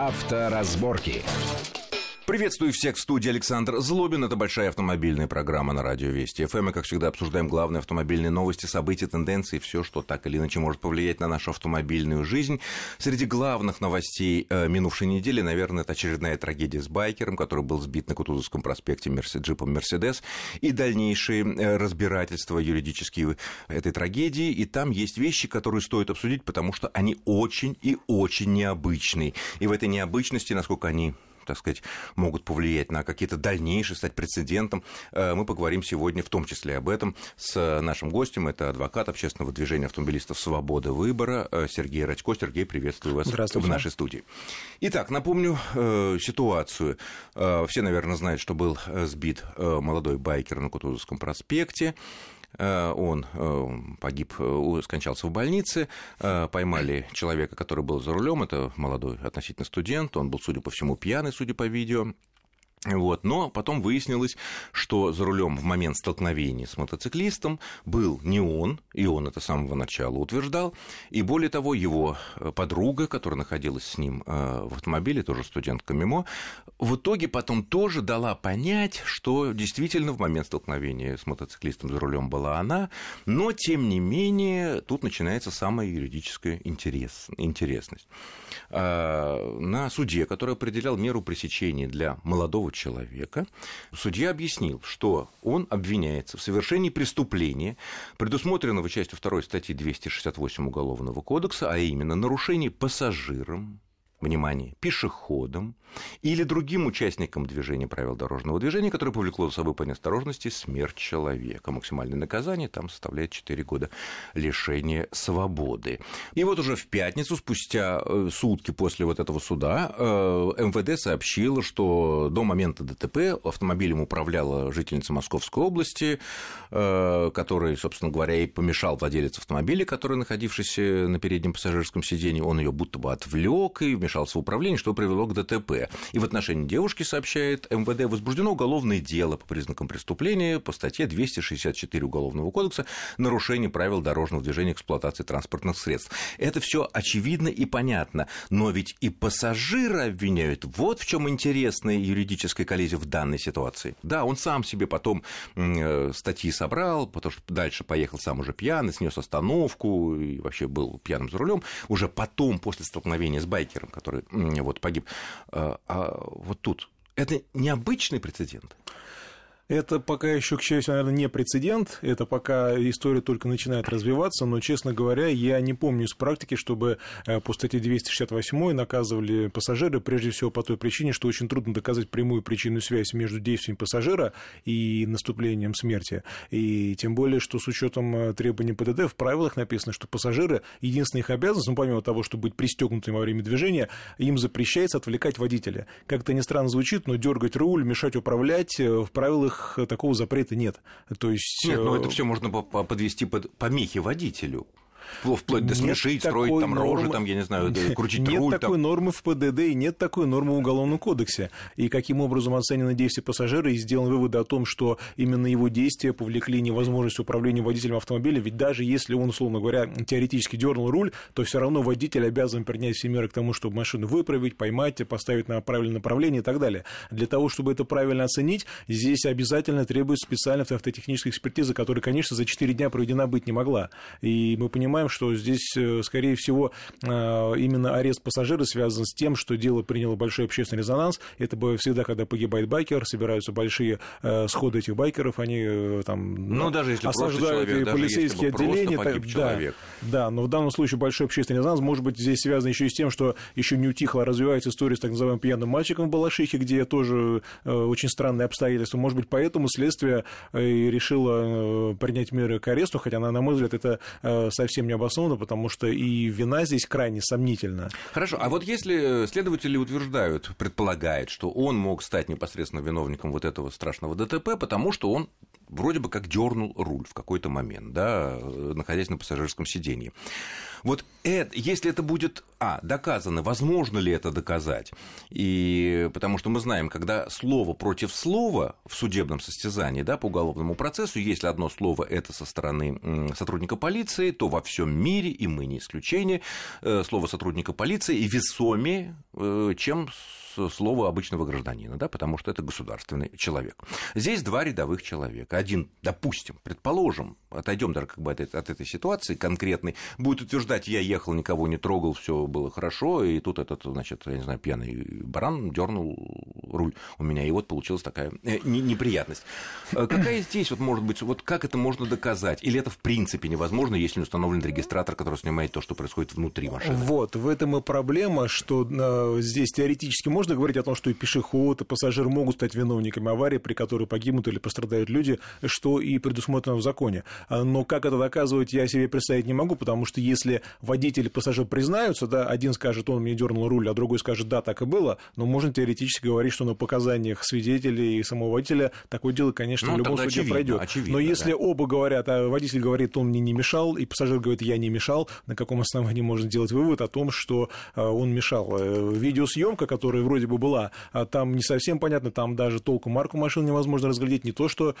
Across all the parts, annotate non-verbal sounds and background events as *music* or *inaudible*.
Авторазборки. Приветствую всех в студии Александр Злобин. Это большая автомобильная программа на радио Вести ФМ. Мы, как всегда, обсуждаем главные автомобильные новости, события, тенденции, все, что так или иначе может повлиять на нашу автомобильную жизнь. Среди главных новостей э, минувшей недели, наверное, это очередная трагедия с байкером, который был сбит на Кутузовском проспекте джипом Мерседес, и дальнейшие э, разбирательства юридические этой трагедии. И там есть вещи, которые стоит обсудить, потому что они очень и очень необычные. И в этой необычности, насколько они так сказать, могут повлиять на какие-то дальнейшие, стать прецедентом. Э, мы поговорим сегодня в том числе об этом с нашим гостем. Это адвокат общественного движения автомобилистов «Свобода выбора» э, Сергей Радько. Сергей, приветствую вас в нашей студии. Итак, напомню э, ситуацию. Все, наверное, знают, что был сбит молодой байкер на Кутузовском проспекте. Э, он э, погиб, э, скончался в больнице, поймали человека, который был за рулем, это молодой относительно студент, он был, судя по всему, пьяный, судя по видео, вот. Но потом выяснилось, что за рулем в момент столкновения с мотоциклистом был не он, и он это с самого начала утверждал, и более того, его подруга, которая находилась с ним в автомобиле, тоже студентка МИМО, в итоге потом тоже дала понять, что действительно в момент столкновения с мотоциклистом за рулем была она, но тем не менее тут начинается самая юридическая интерес, интересность. А, на суде, который определял меру пресечения для молодого человека, судья объяснил, что он обвиняется в совершении преступления, предусмотренного частью 2 статьи 268 Уголовного кодекса, а именно нарушение пассажиром внимание, пешеходам или другим участникам движения правил дорожного движения, которое повлекло за собой по неосторожности смерть человека. Максимальное наказание там составляет 4 года лишения свободы. И вот уже в пятницу, спустя э, сутки после вот этого суда, э, МВД сообщило, что до момента ДТП автомобилем управляла жительница Московской области, э, который, собственно говоря, и помешал владелец автомобиля, который, находившийся на переднем пассажирском сидении, он ее будто бы отвлек и вмешался в управление, что привело к ДТП. И в отношении девушки, сообщает МВД, возбуждено уголовное дело по признакам преступления по статье 264 Уголовного кодекса «Нарушение правил дорожного движения эксплуатации транспортных средств». Это все очевидно и понятно, но ведь и пассажира обвиняют. Вот в чем интересная юридическая коллизия в данной ситуации. Да, он сам себе потом э, статьи собрал, потому что дальше поехал сам уже пьяный, снес остановку и вообще был пьяным за рулем. Уже потом, после столкновения с байкером, который вот погиб. А, а вот тут это необычный прецедент. Это пока еще, к счастью, наверное, не прецедент. Это пока история только начинает развиваться. Но, честно говоря, я не помню из практики, чтобы э, по статье 268 наказывали пассажиры, прежде всего по той причине, что очень трудно доказать прямую причинную связь между действием пассажира и наступлением смерти. И тем более, что с учетом э, требований ПДД в правилах написано, что пассажиры, единственная их обязанность, ну, помимо того, чтобы быть пристегнутыми во время движения, им запрещается отвлекать водителя. Как это ни странно звучит, но дергать руль, мешать управлять э, в правилах такого запрета нет. То есть... Нет, но это э, все можно подвести под помехи водителю вплоть до смешить, строить там нормы, рожи, там, я не знаю, крутить нет руль. Нет такой там. нормы в ПДД и нет такой нормы в Уголовном кодексе. И каким образом оценены действия пассажира и сделаны выводы о том, что именно его действия повлекли невозможность управления водителем автомобиля, ведь даже если он, условно говоря, теоретически дернул руль, то все равно водитель обязан принять все меры к тому, чтобы машину выправить, поймать, поставить на правильное направление и так далее. Для того, чтобы это правильно оценить, здесь обязательно требуется специальная автотехническая экспертиза, которая, конечно, за 4 дня проведена быть не могла. И мы понимаем, понимаем, что здесь, э, скорее всего, э, именно арест пассажира связан с тем, что дело приняло большой общественный резонанс. Это всегда, когда погибает байкер, собираются большие э, сходы этих байкеров, они там ну, даже если осаждают человек, и полицейские отделения. Так, да, да, но в данном случае большой общественный резонанс может быть здесь связан еще и с тем, что еще не утихла, развивается история с так называемым пьяным мальчиком в Балашихе, где тоже очень странные обстоятельства. Может быть, поэтому следствие решило принять меры к аресту, хотя, на мой взгляд, это совсем не обосновано, потому что и вина здесь крайне сомнительна. Хорошо, а вот если следователи утверждают, предполагают, что он мог стать непосредственно виновником вот этого страшного ДТП, потому что он вроде бы как дернул руль в какой-то момент, да, находясь на пассажирском сиденье. Вот это, если это будет, а, доказано, возможно ли это доказать? И потому что мы знаем, когда слово против слова в судебном состязании, да, по уголовному процессу, если одно слово это со стороны сотрудника полиции, то во всем мире, и мы не исключение, э, слово сотрудника полиции и весомее, э, чем слово обычного гражданина, да, потому что это государственный человек. Здесь два рядовых человека. Один, допустим, предположим, отойдем даже как бы от, этой ситуации конкретной, будет утверждать, я ехал, никого не трогал, все было хорошо, и тут этот, значит, я не знаю, пьяный баран дернул руль у меня, и вот получилась такая э, неприятность. Э, какая здесь вот может быть, вот как это можно доказать? Или это в принципе невозможно, если не установлен регистратор, который снимает то, что происходит внутри машины? Вот, в этом и проблема, что э, здесь теоретически можно говорить о том, что и пешеход, и пассажир могут стать виновниками аварии, при которой погибнут или пострадают люди, что и предусмотрено в законе. Но как это доказывать, я себе представить не могу, потому что если водитель и пассажир признаются, да, один скажет, он мне дернул руль, а другой скажет, да, так и было, но можно теоретически говорить, что на показаниях свидетелей и самого водителя такое дело, конечно, ну, в любом случае пройдет. но если да. оба говорят, а водитель говорит, он мне не мешал, и пассажир говорит, я не мешал, на каком основании можно сделать вывод о том, что а, он мешал. Э, видеосъемка, которая вроде бы была, а там не совсем понятно, там даже толком марку машины невозможно разглядеть, не то, что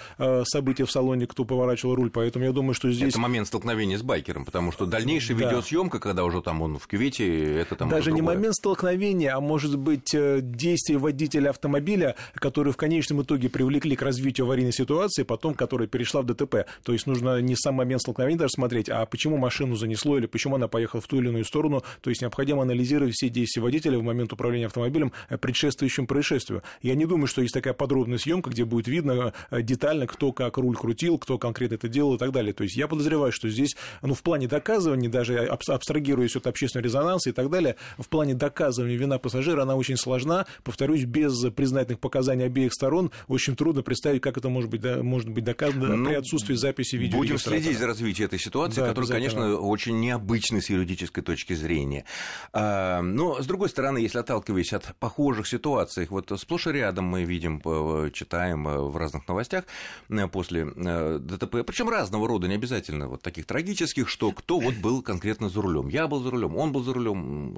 события в салоне, кто поворачивал руль, поэтому я думаю, что здесь... Это момент столкновения с байкером, потому что дальнейшая да. видеосъемка, когда уже там он в кювете, это там Даже не момент столкновения, а может быть э, действие водителя автомобиля, который в конечном итоге привлекли к развитию аварийной ситуации, потом которая перешла в ДТП. То есть нужно не сам момент столкновения даже смотреть, а почему машину занесло или почему она поехала в ту или иную сторону. То есть необходимо анализировать все действия водителя в момент управления автомобилем, э, предшествующим происшествию. Я не думаю, что есть такая подробная съемка, где будет видно э, детально, кто как руль крутил, кто конкретно это делал и так далее. То есть я подозреваю, что здесь, ну, в плане доказывания, даже абстрагируясь от общественного резонанса и так далее, в плане доказывания вина пассажира, она очень сложна. Повторюсь, без признательных показаний обеих сторон очень трудно представить, как это может быть, да, может быть доказано ну, при отсутствии записи видео. Будем следить за развитием этой ситуации, да, которая, конечно, очень необычна с юридической точки зрения. А, но, с другой стороны, если отталкиваясь от похожих ситуаций, вот сплошь и рядом мы видим, читаем э, в разных новостях э, после э, ДТП, причем разного рода, не обязательно вот таких трагических, что кто вот был конкретно за рулем. Я был за рулем, он был за рулем,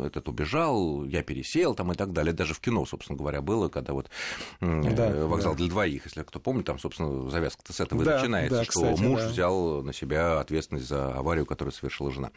этот убежал, я пересел там и так далее. Даже в кино, собственно говоря, было, когда вот да, вокзал да. для двоих, если кто помнит, там, собственно, завязка-то с этого да, начинается, да, что кстати, муж да. взял на себя ответственность за аварию, которую совершила жена.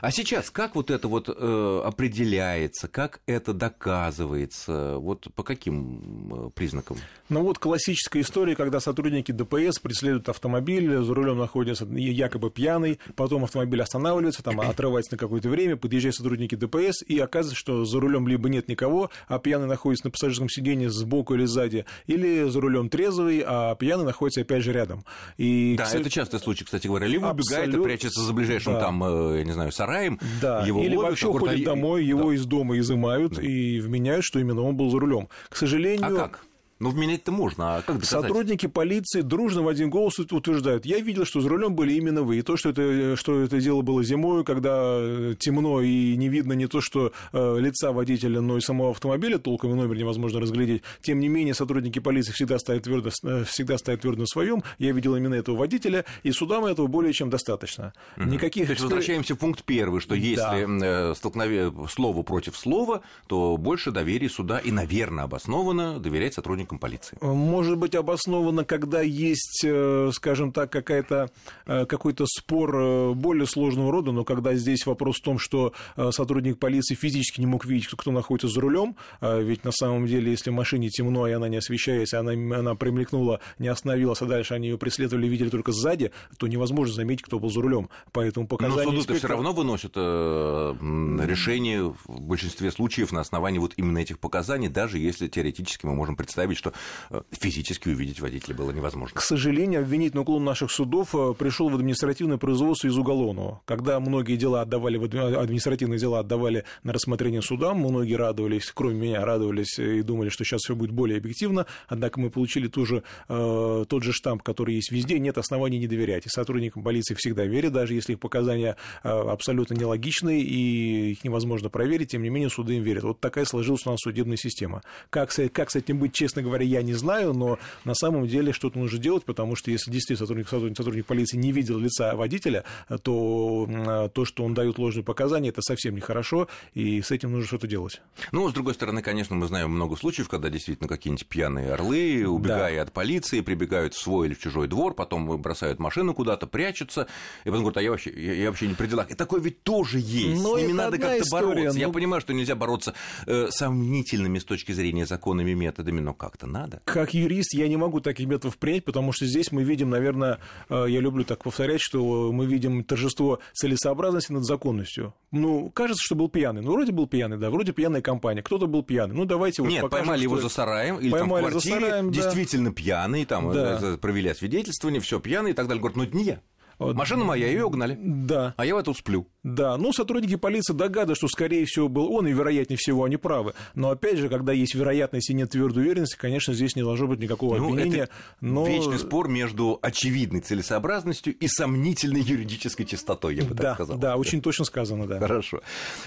А сейчас как вот это вот э, определяется, как это доказывается, вот по каким э, признакам? Ну вот классическая история, когда сотрудники ДПС преследуют автомобиль, за рулем находится якобы пьяный, потом автомобиль останавливается, там отрывается на какое-то время, подъезжают сотрудники ДПС, и оказывается, что за рулем либо нет никого, а пьяный находится на пассажирском сиденье сбоку или сзади, или за рулем трезвый, а пьяный находится опять же рядом. И, да, кстати, это частый случай, кстати говоря. Либо убегает и прячется за ближайшим да. там, э, я не знаю, сараем, да. его или ловят, вообще уходит домой, его да. из дома изымают да. и вменяют, что именно он был за рулем. К сожалению... А как? Ну, вменять-то можно, а как доказать? Сотрудники полиции дружно в один голос утверждают, я видел, что за рулем были именно вы, и то, что это, что это дело было зимой, когда э, темно и не видно не то, что э, лица водителя, но и самого автомобиля, толком и номер невозможно разглядеть, тем не менее сотрудники полиции всегда стоят твердо, э, всегда стоят твердо на своем, я видел именно этого водителя, и судам этого более чем достаточно. Угу. Никаких... То есть возвращаемся в пункт первый, что если да. Э, столкновение слово против слова, то больше доверия суда и, наверное, обоснованно доверять сотрудникам сотрудникам полиции? Может быть обосновано, когда есть, э, скажем так, какая-то, э, какой-то спор э, более сложного рода, но когда здесь вопрос в том, что сотрудник полиции физически не мог видеть, кто находится за рулем, ведь на самом деле, если в машине темно, и она не освещается, она, она примелькнула, не остановилась, а дальше они ее преследовали, видели только сзади, то невозможно заметить, кто был за рулем. Поэтому показания... Но суды все равно выносят решение в большинстве случаев на основании вот именно этих показаний, даже если теоретически мы можем представить, говорит, что э, физически увидеть водителя было невозможно. К сожалению, обвинительный уклон наших судов э, пришел в административное производство из уголовного. Когда многие дела отдавали, административные дела отдавали на рассмотрение судам, многие радовались, кроме меня, радовались и думали, что сейчас все будет более объективно, однако мы получили ту же, э, тот же штамп, который есть везде, нет оснований не доверять. И сотрудникам полиции всегда верят, даже если их показания абсолютно нелогичные и их невозможно проверить, тем не менее суды им верят. Вот такая сложилась у нас судебная система. Как, как с этим быть, честно говоря, я не знаю, но на самом деле что-то нужно делать, потому что если действительно сотрудник, сотрудник, сотрудник полиции не видел лица водителя, то то, что он дает ложные показания, это совсем нехорошо, и с этим нужно что-то делать. Ну, с другой стороны, конечно, мы знаем много случаев, когда действительно какие-нибудь пьяные орлы, убегая да. от полиции, прибегают в свой или в чужой двор, потом бросают машину куда-то, прячутся, и потом говорят, а я вообще, я, я вообще не при делах. И такое ведь тоже есть. Но с ними надо как-то бороться. Ну... Я понимаю, что нельзя бороться э, сомнительными с точки зрения законными методами, но как-то надо. Как юрист я не могу таких методов принять, потому что здесь мы видим, наверное, э, я люблю так повторять, что мы видим торжество целесообразности над законностью. Ну, кажется, что был пьяный. Ну, вроде был пьяный, да, вроде пьяная компания. Кто-то был пьяный. Ну, давайте вот Нет, покажем, поймали его за сараем или поймали там в квартире, за сараем, да. действительно пьяный, там да. Э, провели освидетельствование, все пьяный и так далее. Говорят, ну, это не я. Машина моя, ее угнали. Да. А я в эту сплю. Да, ну, сотрудники полиции догадываются, что, скорее всего, был он, и, вероятнее всего, они правы. Но, опять же, когда есть вероятность и нет твердой уверенности, конечно, здесь не должно быть никакого ну, обвинения. Это но... вечный спор между очевидной целесообразностью и сомнительной юридической чистотой, я бы да, так сказал. Да, очень точно сказано, да. Хорошо.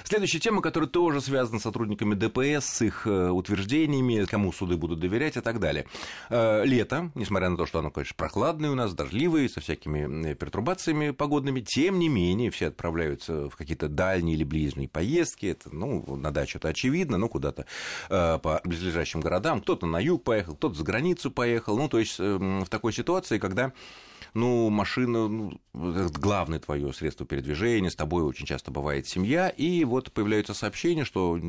Следующая тема, которая тоже связана с сотрудниками ДПС, с их э, утверждениями, кому суды будут доверять и так далее. Э, лето, несмотря на то, что оно, конечно, прохладное у нас, дождливое, со всякими пертурбациями погодными, тем не менее, все отправляются в какие-то дальние или ближние поездки. Это, ну, на дачу это очевидно, ну, куда-то э, по близлежащим городам. Кто-то на юг поехал, кто-то за границу поехал. Ну, то есть э, в такой ситуации, когда ну, машина, ну, главное твое средство передвижения, с тобой очень часто бывает семья, и вот появляются сообщения, что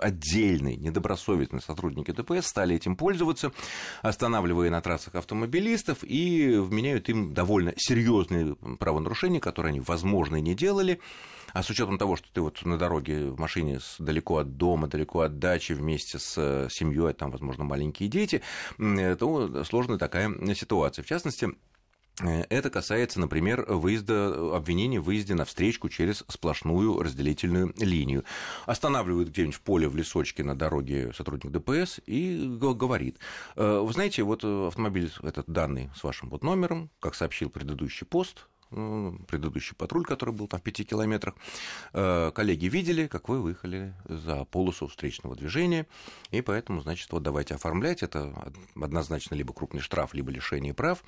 отдельные недобросовестные сотрудники ДПС стали этим пользоваться, останавливая на трассах автомобилистов и вменяют им довольно серьезные правонарушения, которые они, возможно, и не делали, а с учетом того, что ты вот на дороге в машине далеко от дома, далеко от дачи, вместе с семьей, там, возможно, маленькие дети, то сложная такая ситуация. В частности, Э, это касается, например, выезда, обвинения в выезде на встречку через сплошную разделительную линию. Останавливают где-нибудь в поле, в лесочке на дороге сотрудник ДПС и говорит, «Э, вы знаете, вот автомобиль этот данный с вашим вот номером, как сообщил предыдущий пост, предыдущий патруль, который был там в пяти километрах, э, коллеги видели, как вы выехали за полосу встречного движения, и поэтому, значит, вот давайте оформлять, это однозначно либо крупный штраф, либо лишение прав,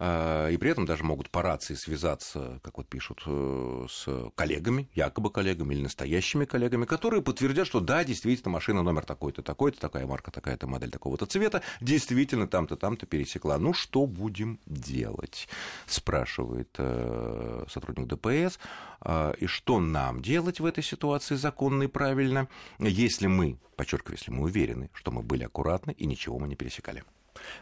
и при этом даже могут по рации связаться, как вот пишут, э, с коллегами, якобы коллегами или настоящими коллегами, которые подтвердят, что да, действительно, машина номер такой-то, такой-то, такая марка, такая-то модель такого-то цвета, действительно там-то, там-то пересекла. Ну, что будем делать? Спрашивает э, сотрудник ДПС. А, и что нам делать в этой ситуации законно и правильно, если мы, подчеркиваю, если мы уверены, что мы были аккуратны и ничего мы не пересекали?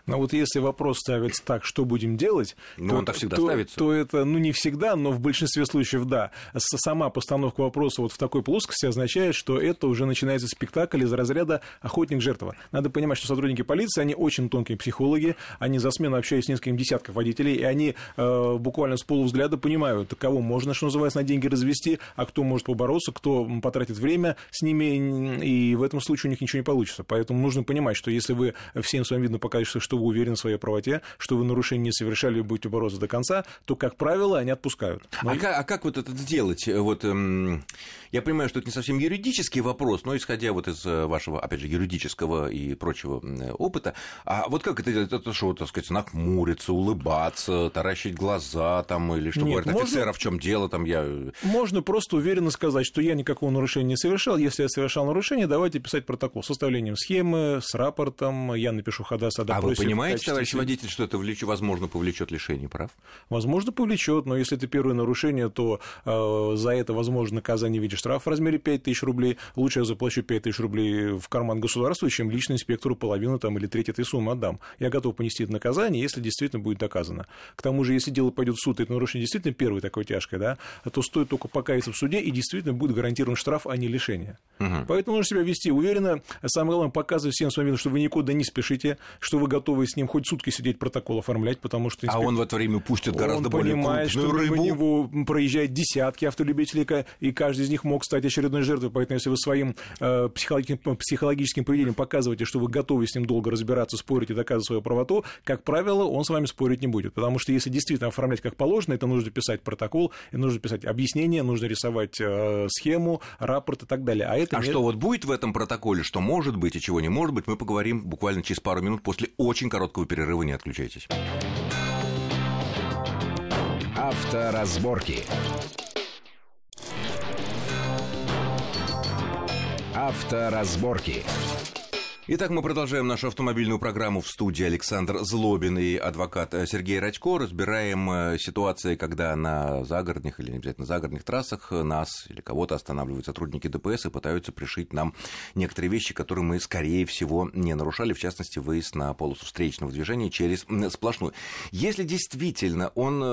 Но вот если вопрос ставится так, что будем делать, ну, то, он-то всегда то, ставится. то это, ну, не всегда, но в большинстве случаев да. Сама постановка вопроса вот в такой плоскости означает, что это уже начинается спектакль из разряда охотник-жертва. Надо понимать, что сотрудники полиции, они очень тонкие психологи, они за смену общаются с несколькими десятками водителей, и они э, буквально с полувзгляда понимают, кого можно, что называется, на деньги развести, а кто может побороться, кто потратит время с ними, и в этом случае у них ничего не получится. Поэтому нужно понимать, что если вы всем своим видом покажете, что, что вы уверены в своей правоте, что вы нарушение не совершали и будете бороться до конца, то, как правило, они отпускают. Но... А, как, а как вот это сделать? Вот, эм, я понимаю, что это не совсем юридический вопрос, но исходя вот из э, вашего, опять же, юридического и прочего опыта, а вот как это делать? Это что, так сказать, нахмуриться, улыбаться, таращить глаза там, или что Нет, говорят можно... офицера, в чем дело там я... Можно просто уверенно сказать, что я никакого нарушения не совершал. Если я совершал нарушение, давайте писать протокол с составлением схемы, с рапортом, я напишу ходатайство а вы понимаете, товарищ водитель, что это, влечет, возможно, повлечет лишение прав? Возможно, повлечет, но если это первое нарушение, то э, за это возможно наказание в виде штрафа в размере 5 тысяч рублей. Лучше я заплачу 5 тысяч рублей в карман государства, чем лично инспектору половину там, или треть этой суммы отдам. Я готов понести это наказание, если действительно будет доказано. К тому же, если дело пойдет в суд, и это нарушение действительно первое такое тяжкое, да, то стоит только покаяться в суде, и действительно будет гарантирован штраф, а не лишение. Угу. Поэтому нужно себя вести уверенно. Самое главное, показывать всем своим видом, что вы никуда не спешите, что вы готовы с ним хоть сутки сидеть протокол оформлять, потому что... Инспектор... А он в это время пустит гораздо он более понимает, крупную что рыбу. него проезжает десятки автолюбителей, и каждый из них мог стать очередной жертвой, поэтому если вы своим э, психологическим, психологическим поведением показываете, что вы готовы с ним долго разбираться, спорить и доказывать свою правоту, как правило, он с вами спорить не будет, потому что если действительно оформлять как положено, это нужно писать протокол, и нужно писать объяснение, нужно рисовать э, схему, рапорт и так далее, а это а не... что вот будет в этом протоколе, что может быть и чего не может быть, мы поговорим буквально через пару минут после очень короткого перерыва. Не отключайтесь. Авторазборки. Авторазборки. Итак, мы продолжаем нашу автомобильную программу в студии Александр Злобин и адвокат э, Сергей Радько. Разбираем э, ситуации, когда на загородных или не обязательно загородных трассах нас или кого-то останавливают сотрудники ДПС и пытаются пришить нам некоторые вещи, которые мы, скорее всего, не нарушали, в частности, выезд на полосу встречного движения через сплошную. Если действительно он э,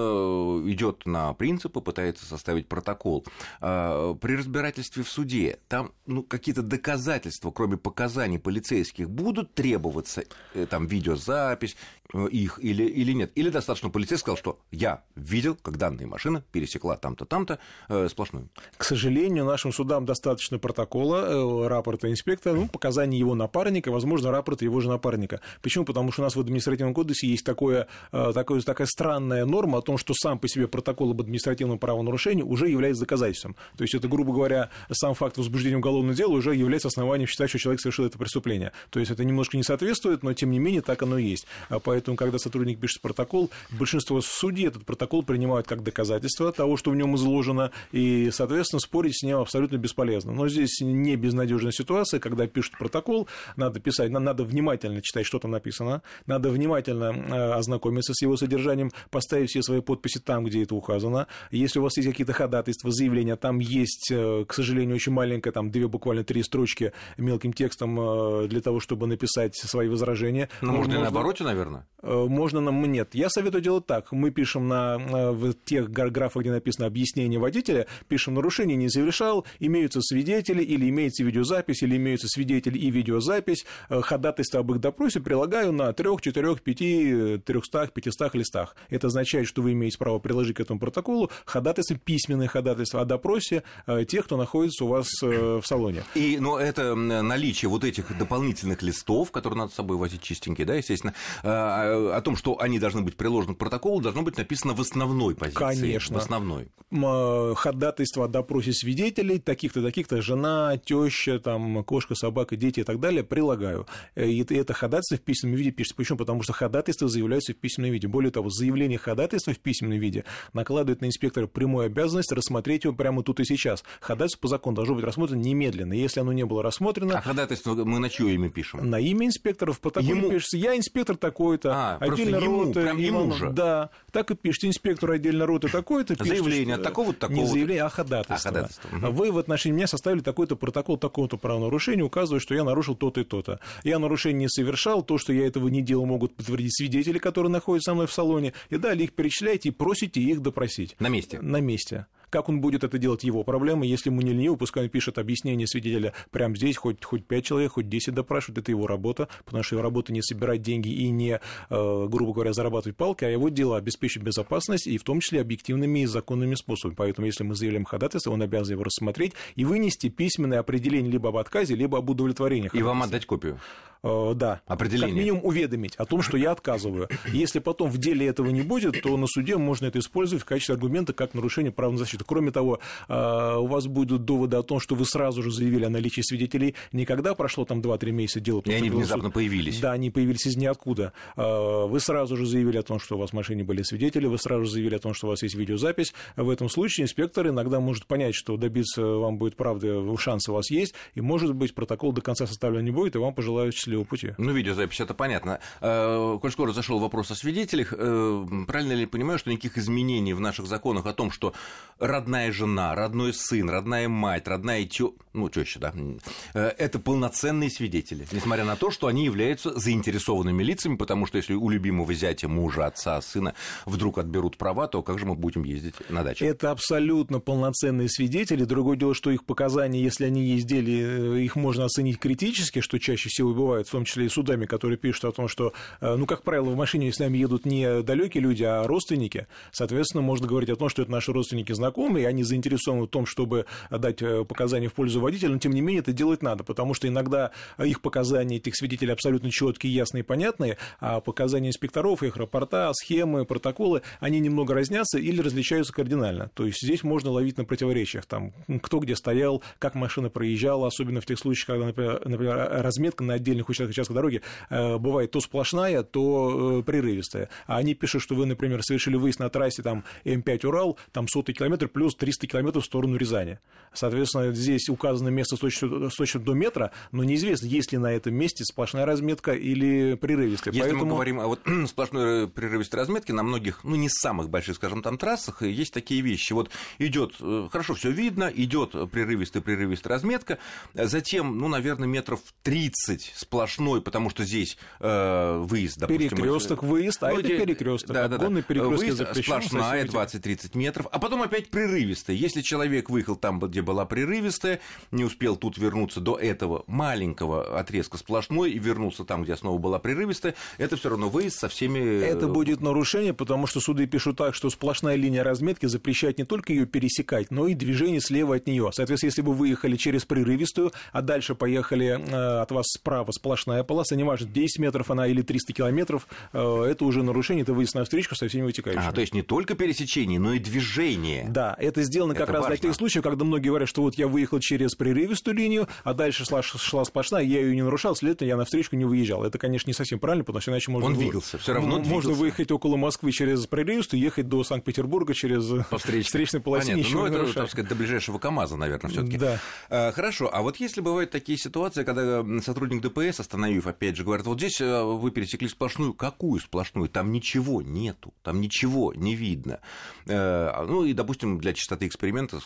идет на принципы, пытается составить протокол, при разбирательстве в суде там ну, какие-то доказательства, кроме показаний полицейских, полицейских будут требоваться э, там видеозапись их или, или нет? Или достаточно полицейский сказал, что я видел, как данная машина пересекла там-то, там-то э, сплошную? К сожалению, нашим судам достаточно протокола, э, рапорта инспектора, ну, показаний его напарника, возможно, рапорта его же напарника. Почему? Потому что у нас в административном кодексе есть такое, э, такое, такая странная норма о том, что сам по себе протокол об административном правонарушении уже является доказательством. То есть это, грубо говоря, сам факт возбуждения уголовного дела уже является основанием считать, что человек совершил это преступление. То есть это немножко не соответствует, но тем не менее так оно и есть. А поэтому, когда сотрудник пишет протокол, большинство судей этот протокол принимают как доказательство того, что в нем изложено, и, соответственно, спорить с ним абсолютно бесполезно. Но здесь не безнадежная ситуация, когда пишут протокол, надо писать, надо внимательно читать, что там написано, надо внимательно э, ознакомиться с его содержанием, поставить все свои подписи там, где это указано. Если у вас есть какие-то ходатайства, заявления, там есть, э, к сожалению, очень маленькое, там две буквально три строчки мелким текстом э, для того, чтобы написать свои возражения. Ну, можно, можно и на обороте, наверное? Э, можно нам нет. Я советую делать так. Мы пишем на в тех графах, где написано объяснение водителя, пишем нарушение не совершал, имеются свидетели, или имеется видеозапись, или имеются свидетели и видеозапись. Э, ходатайство об их допросе прилагаю на 3, 4, 5, 300, 500 листах. Это означает, что вы имеете право приложить к этому протоколу ходатайство, письменное ходатайство о допросе э, тех, кто находится у вас в салоне. И, но это наличие вот этих дополнительных листов, которые надо с собой возить чистенькие, да, естественно, а, о том, что они должны быть приложены к протоколу, должно быть написано в основной позиции. Конечно. В основной. А, ходатайство о допросе свидетелей, таких-то, таких-то, жена, теща, там, кошка, собака, дети и так далее, прилагаю. Э, и это ходатайство в письменном виде пишется. Почему? Потому что ходатайство заявляется в письменном виде. Более того, заявление ходатайства в письменном виде накладывает на инспектора прямую обязанность рассмотреть его прямо тут и сейчас. Ходатайство по закону должно быть рассмотрено немедленно. Если оно не было рассмотрено... А ходатайство мы на чье имя пишем? На имя инспектора в протоколе ему... пишется. Я инспектор такой-то, а, отдельно ему, роты. Прям ему Иван... же? Да, так и пишете. Инспектор отдельно роты такой-то. Пишете, заявление от такого-то, такого Не заявление, а ходатайство. А ходатайство. Угу. Вы в отношении меня составили такой-то протокол такого-то правонарушения, указывая, что я нарушил то-то и то-то. Я нарушение не совершал, то, что я этого не делал, могут подтвердить свидетели, которые находятся со мной в салоне. И далее их перечисляете и просите их допросить. На месте? На месте. Как он будет это делать, его проблема. Если ему не лениво, пускай он пишет объяснение свидетеля прямо здесь, хоть, хоть 5 человек, хоть 10 допрашивают, это его работа, потому что его работа не собирать деньги и не, э, грубо говоря, зарабатывать палки, а его дело обеспечить безопасность и в том числе объективными и законными способами. Поэтому, если мы заявляем ходатайство, он обязан его рассмотреть и вынести письменное определение либо об отказе, либо об удовлетворении. И вам отдать копию? Э, да. Определение. Как минимум уведомить о том, что я отказываю. Если потом в деле этого не будет, то на суде можно это использовать в качестве аргумента как нарушение права на защиту. Кроме того, э, у вас будут доводы о том, что вы сразу же заявили о наличии свидетелей. Никогда прошло там 2-3 месяца дела. И они внезапно суд. появились. Да, они появились из ниоткуда. Э, вы сразу же заявили о том, что у вас в машине были свидетели, вы сразу же заявили о том, что у вас есть видеозапись. В этом случае инспектор иногда может понять, что добиться вам будет правды, шанс у вас есть, и, может быть, протокол до конца составлен не будет, и вам пожелают счастливого пути. Ну, видео видеозапись, это понятно. Э, коль скоро зашел вопрос о свидетелях, э, правильно ли я понимаю, что никаких изменений в наших законах о том, что родная жена, родной сын, родная мать, родная тё... ну, теща, да, э, это полноценные свидетели, несмотря на то, что они являются заинтересованными лицами, потому что если у любимого зятя, мужа, отца, сына вдруг отберут права, то как же мы будем ездить на дачу? Это абсолютно полноценные свидетели. Другое дело, что их показания, если они ездили, их можно оценить критически, что чаще всего бывает, в том числе и судами, которые пишут о том, что, ну, как правило, в машине с нами едут не далекие люди, а родственники. Соответственно, можно говорить о том, что это наши родственники знакомые, знакомы, и они заинтересованы в том, чтобы дать э, показания в пользу водителя, но тем не менее это делать надо, потому что иногда их показания этих свидетелей абсолютно четкие, ясные и понятные, а показания инспекторов, их рапорта, схемы, протоколы, они немного разнятся или различаются кардинально. То есть здесь можно ловить на противоречиях, там, кто где стоял, как машина проезжала, особенно в тех случаях, когда, например, разметка на отдельных участках, участках дороги э, бывает то сплошная, то э, прерывистая. А они пишут, что вы, например, совершили выезд на трассе там М5 Урал, там сотый километр плюс 300 километров в сторону Рязани. Соответственно, здесь указано место с точностью, с точностью до метра, но неизвестно, есть ли на этом месте сплошная разметка или прерывистая. Если Поэтому... мы говорим о вот *clears throat* сплошной прерывистой разметке, на многих, ну, не самых больших, скажем, там трассах, есть такие вещи. Вот идет, э, хорошо, все видно, идет прерывистая, прерывистая разметка, затем, ну, наверное, метров 30 сплошной, потому что здесь э, выезд, допустим. Перекресток, выезд, а ну, это перекресток. Да, да, да. Выезд сплошная, 20-30 метров, а потом опять прерывистая. Если человек выехал там, где была прерывистая, не успел тут вернуться до этого маленького отрезка сплошной и вернулся там, где снова была прерывистая, это все равно выезд со всеми... Это будет нарушение, потому что суды пишут так, что сплошная линия разметки запрещает не только ее пересекать, но и движение слева от нее. Соответственно, если вы выехали через прерывистую, а дальше поехали э, от вас справа сплошная полоса, неважно, 10 метров она или 300 километров, э, это уже нарушение, это выезд на встречку со всеми вытекающими. А, то есть не только пересечение, но и движение. Да, это сделано это как важно. раз для тех случаев, когда многие говорят, что вот я выехал через прерывистую линию, а дальше шла, шла сплошная, я ее не нарушал, следовательно, я на встречку не выезжал. Это, конечно, не совсем правильно, потому что иначе можно... Он двигался, все равно Можно двигался. выехать около Москвы через прерывистую, ехать до Санкт-Петербурга через По встречной полосе, Понятно. ничего ну, это, нарушая. так сказать, до ближайшего КАМАЗа, наверное, все таки Да. А, хорошо, а вот если бывают такие ситуации, когда сотрудник ДПС, остановив, опять же, говорит, вот здесь э, вы пересекли сплошную, какую сплошную? Там ничего нету, там ничего не видно. Э, ну и, допустим, для чистоты эксперимента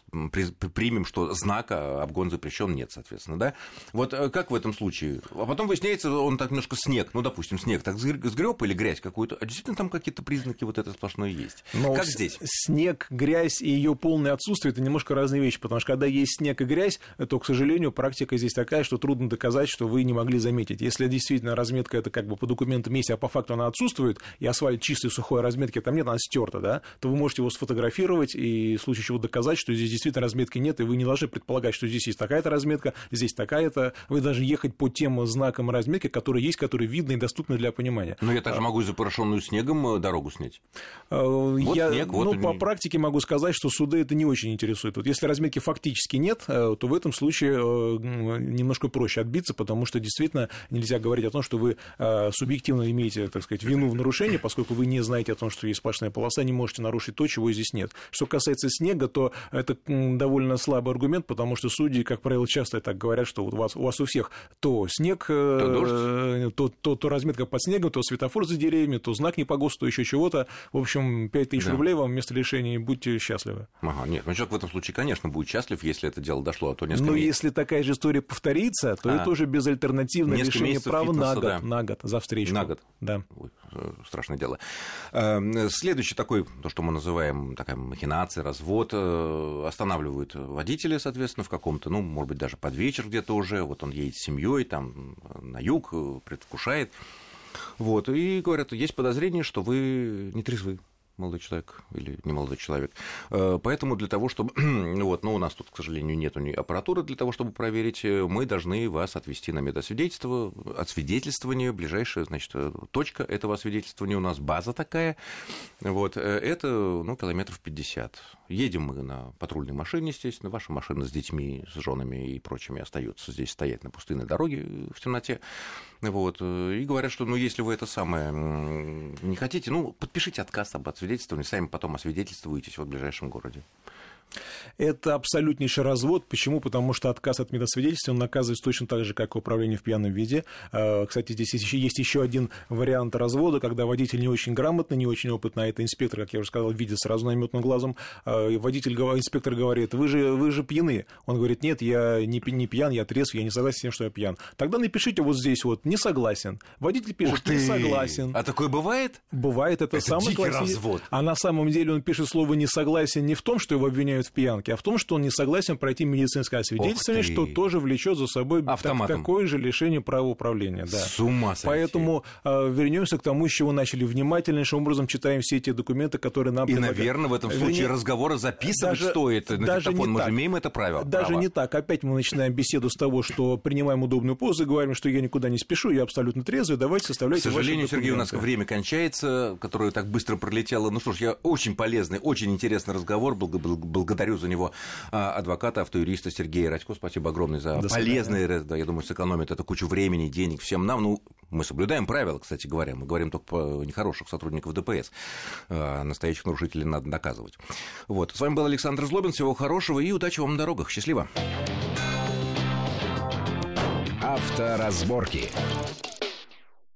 примем, что знака обгон запрещен нет, соответственно, да? Вот э, как в этом случае? А потом выясняется, он так немножко снег, ну, допустим, снег так сгреб или грязь какую-то, а действительно там какие-то признаки вот этой сплошной есть. Но как здесь? Снег, грязь и ее полное отсутствие это немножко разные вещи, потому что когда есть снег и грязь, то, к сожалению, практика здесь такая, что трудно доказать, что вы не могли заметить. Если действительно разметка это как бы по документам есть, а по факту она отсутствует, и асфальт чистый, сухой, а разметки там нет, она стерта, да, то вы можете его сфотографировать и в случае чего доказать, что здесь действительно разметки нет, и вы не должны предполагать, что здесь есть такая-то разметка, здесь такая-то. Вы должны ехать по тем знакам разметки, которые есть, которые видны и доступны для понимания. Но я также могу и запорошенную снегом э, дорогу снять. А, вот я, снег, вот ну, по практике могу сказать, что суды это не очень интересует. Вот если разметки фактически нет, э, то в этом случае э, немножко проще отбиться, потому что действительно нельзя говорить о том, что вы субъективно имеете, так сказать, вину в нарушении, поскольку вы не знаете о том, что есть сплошная полоса, не можете нарушить то, чего здесь нет. Что касается снега, то это довольно слабый аргумент, потому что судьи, как правило, часто так говорят, что у вас, у вас у всех то снег, то, то, то, то разметка под снегом, то светофор за деревьями, то знак не по ГОСТу, то еще чего-то. В общем, 5 тысяч да. рублей вам вместо лишения, будьте счастливы. Ага, нет, ну человек в этом случае, конечно, будет счастлив, если это дело дошло, а то несколько Но месяцев. если такая же история повторится, то а, это уже безальтернативное лишение права на год, да. на год за встречу. На год? Да. Ой, э, страшное дело. Эм, следующий такой, то, что мы называем такая махинация, развод, э, останавливают водители, соответственно, в каком-то, ну, может быть, даже под вечер где-то уже, вот он едет с семьей там на юг, э, предвкушает, вот, и говорят, есть подозрение, что вы не трезвы молодой человек или не молодой человек. Э, поэтому для того, чтобы... *clears throat* Ну вот, ну, у нас тут, к сожалению, нет аппаратуры для того, чтобы проверить, э, мы должны вас отвести на медосвидетельство, освидетельствование, ближайшая, значит, э, точка этого освидетельствования у нас база такая, вот, это, ну, километров 50. Едем мы на патрульной машине, естественно, ваша машина с детьми, с женами и прочими остается здесь стоять на пустынной дороге в темноте, вот, и говорят, что, ну, если вы это самое не хотите, ну, подпишите отказ об освидетельствовании, сами потом освидетельствуетесь в ближайшем городе. Это абсолютнейший развод. Почему? Потому что отказ от медосвидетельства он наказывается точно так же, как и управление в пьяном виде. А, кстати, здесь есть еще, есть еще один вариант развода, когда водитель не очень грамотный, не очень опытный, а это инспектор, как я уже сказал, видит сразу наметным глазом. А, водитель, инспектор говорит, вы же, вы же пьяны. Он говорит, нет, я не, не пьян, я трезв, я не согласен с тем, что я пьян. Тогда напишите вот здесь вот, не согласен. Водитель пишет, не согласен. А такое бывает? Бывает, это, это самый классический. развод. А на самом деле он пишет слово не согласен не в том, что его обвиняют в пьянке, а в том, что он не согласен пройти медицинское освидетельствование, что тоже влечет за собой Автоматом. такое же лишение права управления. Да. С ума сойти. Поэтому э, вернемся к тому, с чего начали. Внимательнейшим образом читаем все эти документы, которые нам... И, наверное, в этом случае Вернее, разговоры записывать даже, стоит на даже диктофон. Мы так. же имеем это право. Даже право. не так. Опять мы начинаем беседу с того, что принимаем удобную позу, говорим, что я никуда не спешу, я абсолютно трезвый, давайте составляйте К сожалению, Сергей, у нас время кончается, которое так быстро пролетело. Ну что ж, я очень полезный, очень интересный разговор. Благодарю за него а, адвоката, автоюриста Сергея Радько. Спасибо огромное за До полезный, да, я думаю, сэкономит это кучу времени, денег всем нам. Ну, мы соблюдаем правила, кстати говоря. Мы говорим только по нехороших сотрудников ДПС. А настоящих нарушителей надо наказывать. Вот. С вами был Александр Злобин. Всего хорошего и удачи вам на дорогах. Счастливо. Авторазборки.